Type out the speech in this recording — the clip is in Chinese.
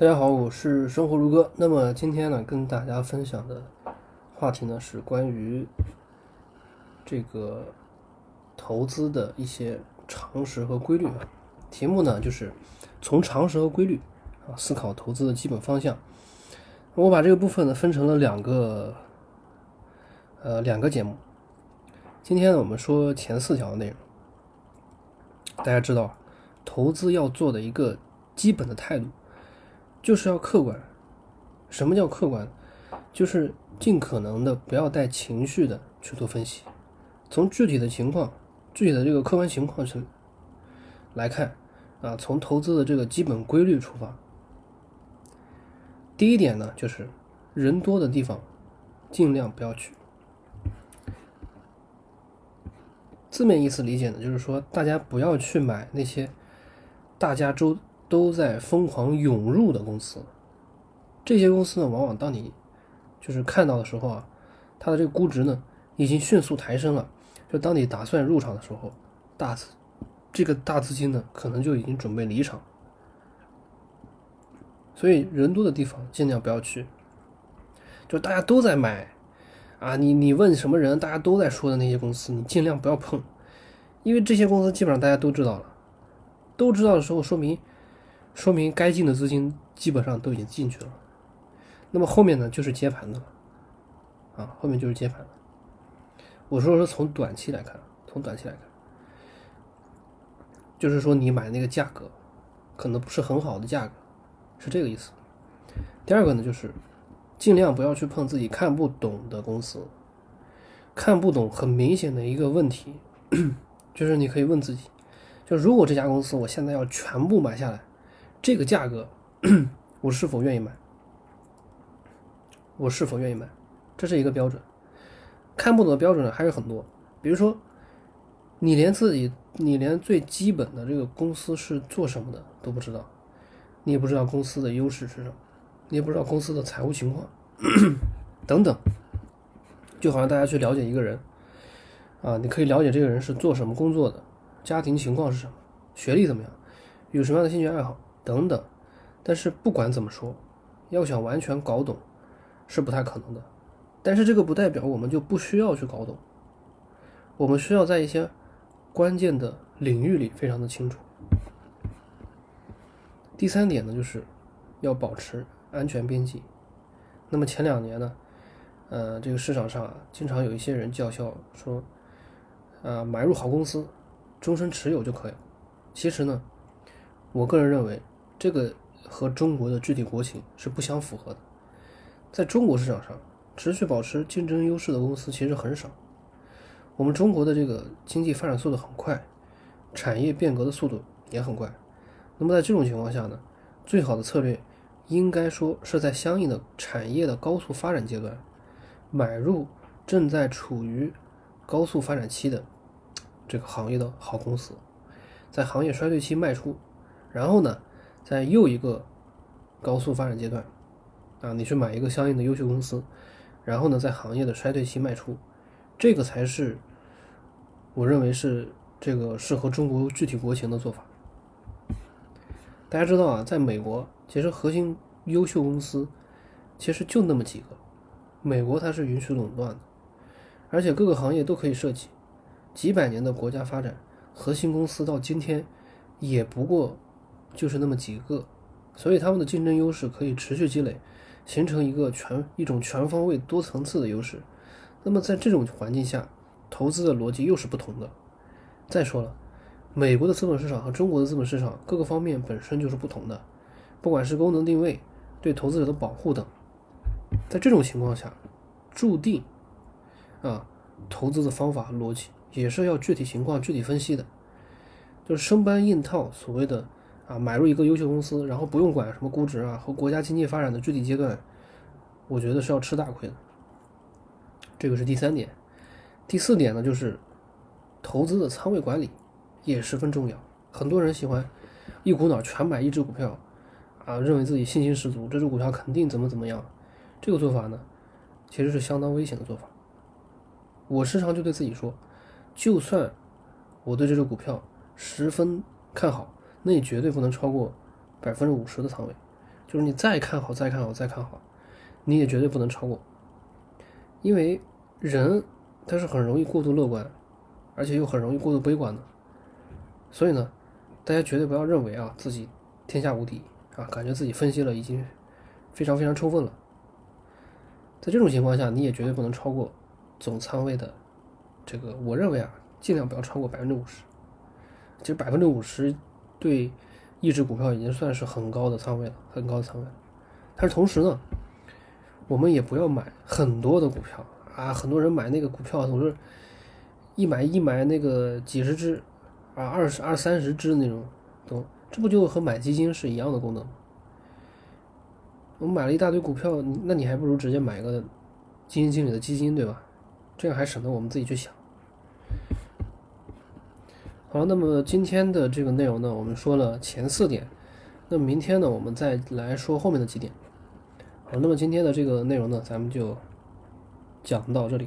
大家好，我是生活如歌。那么今天呢，跟大家分享的话题呢是关于这个投资的一些常识和规律啊。题目呢就是从常识和规律啊思考投资的基本方向。我把这个部分呢分成了两个呃两个节目。今天呢，我们说前四条的内容。大家知道，投资要做的一个基本的态度。就是要客观。什么叫客观？就是尽可能的不要带情绪的去做分析，从具体的情况、具体的这个客观情况去来看啊，从投资的这个基本规律出发。第一点呢，就是人多的地方尽量不要去。字面意思理解呢，就是说大家不要去买那些大家都。都在疯狂涌入的公司，这些公司呢，往往当你就是看到的时候啊，它的这个估值呢，已经迅速抬升了。就当你打算入场的时候，大资这个大资金呢，可能就已经准备离场。所以人多的地方尽量不要去，就大家都在买啊，你你问什么人，大家都在说的那些公司，你尽量不要碰，因为这些公司基本上大家都知道了，都知道的时候，说明。说明该进的资金基本上都已经进去了，那么后面呢就是接盘的了，啊，后面就是接盘了。我说是从短期来看，从短期来看，就是说你买那个价格可能不是很好的价格，是这个意思。第二个呢，就是尽量不要去碰自己看不懂的公司，看不懂很明显的一个问题，就是你可以问自己，就如果这家公司我现在要全部买下来。这个价格，我是否愿意买？我是否愿意买？这是一个标准。看不懂的标准还有很多，比如说，你连自己，你连最基本的这个公司是做什么的都不知道，你也不知道公司的优势是什么，你也不知道公司的财务情况，等等。就好像大家去了解一个人，啊，你可以了解这个人是做什么工作的，家庭情况是什么，学历怎么样，有什么样的兴趣爱好。等等，但是不管怎么说，要想完全搞懂是不太可能的。但是这个不代表我们就不需要去搞懂，我们需要在一些关键的领域里非常的清楚。第三点呢，就是要保持安全边际。那么前两年呢，呃，这个市场上啊，经常有一些人叫嚣说，啊，买入好公司，终身持有就可以了。其实呢，我个人认为。这个和中国的具体国情是不相符合的。在中国市场上，持续保持竞争优势的公司其实很少。我们中国的这个经济发展速度很快，产业变革的速度也很快。那么在这种情况下呢，最好的策略应该说是在相应的产业的高速发展阶段，买入正在处于高速发展期的这个行业的好公司，在行业衰退期卖出，然后呢？在又一个高速发展阶段，啊，你去买一个相应的优秀公司，然后呢，在行业的衰退期卖出，这个才是我认为是这个适合中国具体国情的做法。大家知道啊，在美国，其实核心优秀公司其实就那么几个，美国它是允许垄断的，而且各个行业都可以涉及，几百年的国家发展，核心公司到今天也不过。就是那么几个，所以他们的竞争优势可以持续积累，形成一个全一种全方位多层次的优势。那么在这种环境下，投资的逻辑又是不同的。再说了，美国的资本市场和中国的资本市场各个方面本身就是不同的，不管是功能定位、对投资者的保护等，在这种情况下，注定啊，投资的方法逻辑也是要具体情况具体分析的，就是生搬硬套所谓的。啊，买入一个优秀公司，然后不用管什么估值啊和国家经济发展的具体阶段，我觉得是要吃大亏的。这个是第三点。第四点呢，就是投资的仓位管理也十分重要。很多人喜欢一股脑全买一只股票，啊，认为自己信心十足，这只股票肯定怎么怎么样。这个做法呢，其实是相当危险的做法。我时常就对自己说，就算我对这只股票十分看好。那你绝对不能超过百分之五十的仓位，就是你再看好、再看好、再看好，你也绝对不能超过，因为人他是很容易过度乐观，而且又很容易过度悲观的。所以呢，大家绝对不要认为啊自己天下无敌啊，感觉自己分析了已经非常非常充分了。在这种情况下，你也绝对不能超过总仓位的这个，我认为啊，尽量不要超过百分之五十。其实百分之五十对一只股票已经算是很高的仓位了，很高的仓位。但是同时呢，我们也不要买很多的股票啊，很多人买那个股票总是一买一买那个几十只啊，二十二三十只那种，都这不就和买基金是一样的功能吗？我买了一大堆股票，那你还不如直接买个基金经理的基金，对吧？这样还省得我们自己去想。好，那么今天的这个内容呢，我们说了前四点，那么明天呢，我们再来说后面的几点。好，那么今天的这个内容呢，咱们就讲到这里。